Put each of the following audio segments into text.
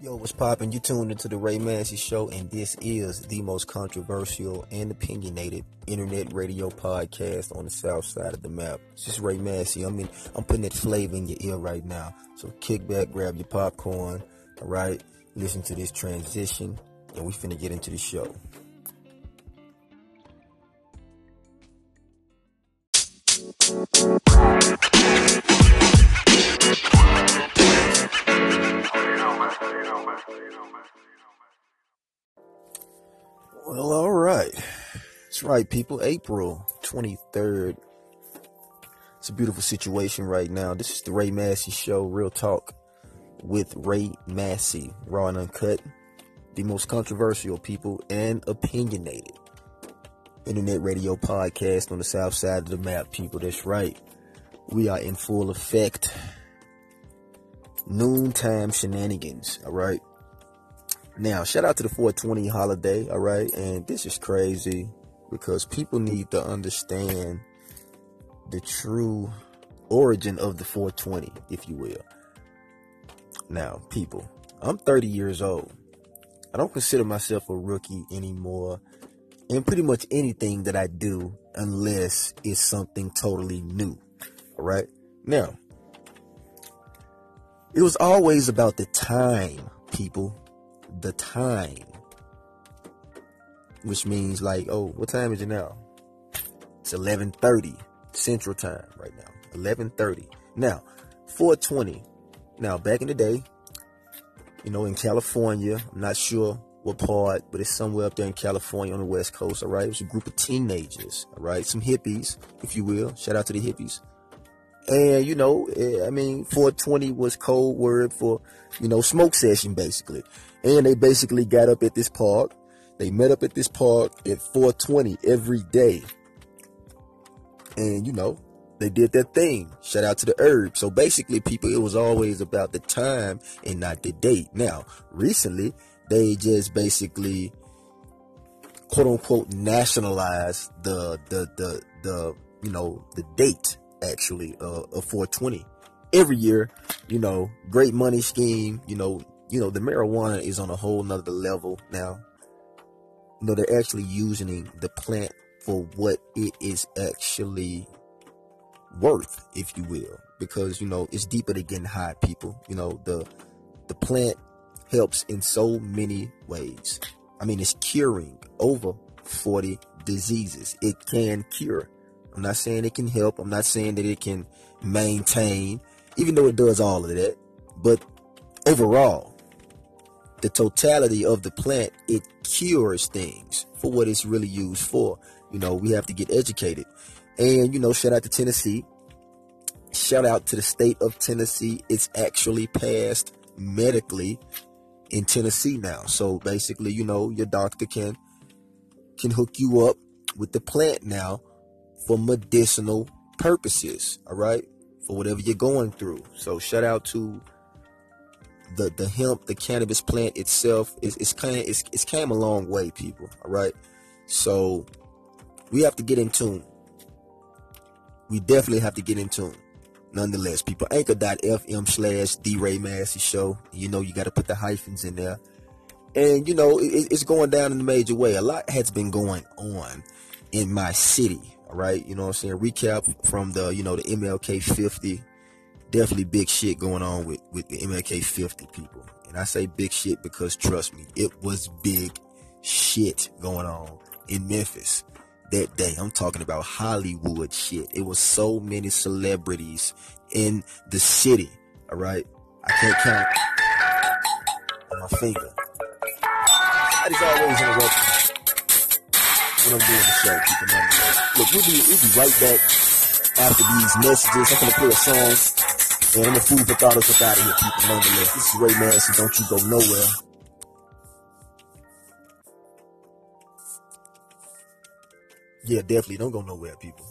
Yo, what's poppin'? You tuned into the Ray Massey Show, and this is the most controversial and opinionated internet radio podcast on the south side of the map. This is Ray Massey. I mean, I'm putting that flavor in your ear right now. So kick back, grab your popcorn, all right? Listen to this transition, and we finna get into the show. That's right, people. April 23rd. It's a beautiful situation right now. This is the Ray Massey Show, Real Talk with Ray Massey, raw and uncut. The most controversial people and opinionated internet radio podcast on the south side of the map, people. That's right. We are in full effect. Noontime shenanigans, all right? Now, shout out to the 420 holiday, all right? And this is crazy because people need to understand the true origin of the 420, if you will. Now, people, I'm 30 years old. I don't consider myself a rookie anymore in pretty much anything that I do unless it's something totally new. All right? Now, it was always about the time, people the time. Which means like, oh, what time is it now? It's 11:30 Central Time right now. 11:30. Now, 420. Now, back in the day, you know, in California, I'm not sure what part, but it's somewhere up there in California on the West Coast, all right? It was a group of teenagers, all right? Some hippies, if you will. Shout out to the hippies. And, you know, eh, I mean, 420 was code word for, you know, smoke session, basically. And they basically got up at this park. They met up at this park at 420 every day. And, you know, they did their thing. Shout out to the herb. So basically, people, it was always about the time and not the date. Now, recently, they just basically quote unquote nationalized the the the the you know the date actually uh, of 420 every year you know great money scheme you know you know, the marijuana is on a whole nother level now. You know, they're actually using the plant for what it is actually worth, if you will. Because, you know, it's deeper than getting high, people. You know, the the plant helps in so many ways. I mean, it's curing over 40 diseases. It can cure. I'm not saying it can help. I'm not saying that it can maintain, even though it does all of that. But overall, the totality of the plant, it cures things for what it's really used for. You know, we have to get educated. And, you know, shout out to Tennessee. Shout out to the state of Tennessee. It's actually passed medically in Tennessee now. So basically, you know, your doctor can can hook you up with the plant now for medicinal purposes. All right. For whatever you're going through. So shout out to the the hemp, the cannabis plant itself is it's kind it's, it's came a long way, people. All right, so we have to get in tune. We definitely have to get in tune. Nonetheless, people, anchor.fm slash D Ray Massey Show. You know, you got to put the hyphens in there. And, you know, it, it's going down in a major way. A lot has been going on in my city. All right. You know what I'm saying? Recap from the, you know, the MLK 50 definitely big shit going on with, with the MLK 50 people. And I say big shit because trust me, it was big shit going on in Memphis that day. I'm talking about Hollywood shit. It was so many celebrities in the city. All right. I can't count on my finger. That is always interrupting when I'm doing the show, people. Look, we'll be, we'll be right back after these messages. I'm to play a song and I'm a fool for thought us up out of here, people, nonetheless. This is Ray Massey. Don't you go nowhere. Yeah, definitely. Don't go nowhere, people.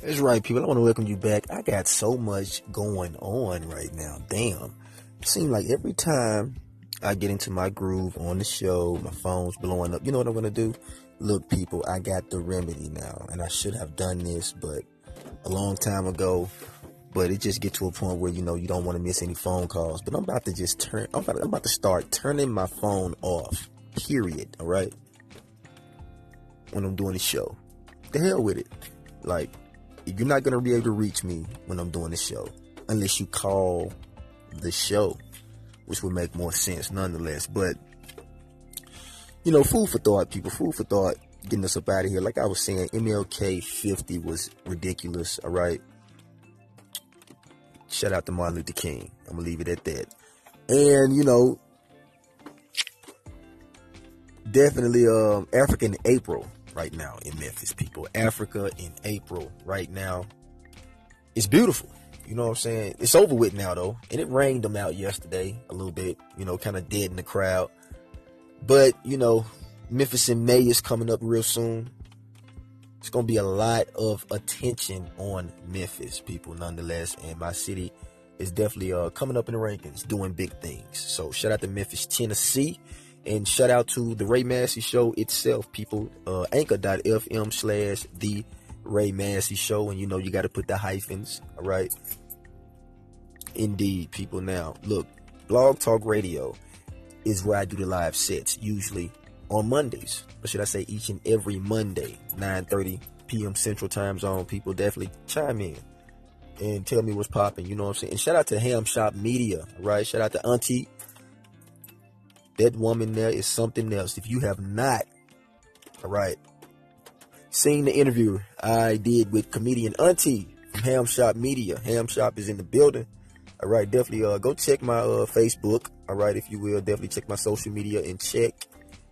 That's right, people. I want to welcome you back. I got so much going on right now. Damn. It seems like every time I get into my groove on the show, my phone's blowing up. You know what I'm going to do? look, people, I got the remedy now, and I should have done this, but a long time ago, But it just get to a point where you know you don't want to miss any phone calls. But I'm about to just turn. I'm about, I'm about to start turning my phone off. Period. All right. When I'm doing the show, the hell with it. Like you're not gonna be able to reach me when I'm doing the show unless you call the show, which would make more sense nonetheless. But you know, food for thought, people. Food for thought. Getting us up out of here. Like I was saying, MLK 50 was ridiculous. All right. Shout out to Martin Luther King. I'm gonna leave it at that. And you know, definitely um African April right now in Memphis, people. Africa in April right now. It's beautiful. You know what I'm saying? It's over with now though. And it rained them out yesterday a little bit, you know, kind of dead in the crowd. But, you know, Memphis in May is coming up real soon. It's going to be a lot of attention on Memphis, people, nonetheless. And my city is definitely uh, coming up in the rankings, doing big things. So shout out to Memphis, Tennessee. And shout out to the Ray Massey Show itself, people. Uh, anchor.fm slash the Ray Massey Show. And you know, you got to put the hyphens, all right? Indeed, people. Now, look, Blog Talk Radio is where I do the live sets, usually on Mondays. Or should I say each and every Monday, 9.30 p.m. Central Time Zone. People definitely chime in and tell me what's popping. You know what I'm saying? And shout out to Ham Shop Media, right? Shout out to Auntie. That woman there is something else. If you have not, all right, seen the interview I did with comedian Auntie from Ham Shop Media. Ham Shop is in the building. All right, definitely uh, go check my uh, Facebook. All right, if you will, definitely check my social media and check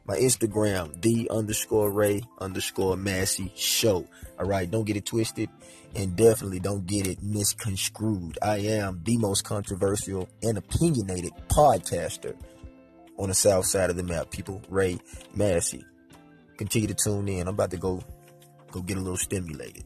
my Instagram, D underscore Ray underscore Massey Show. All right, don't get it twisted and definitely don't get it misconstrued. I am the most controversial and opinionated podcaster on the south side of the map. People, Ray Massey. Continue to tune in. I'm about to go go get a little stimulated.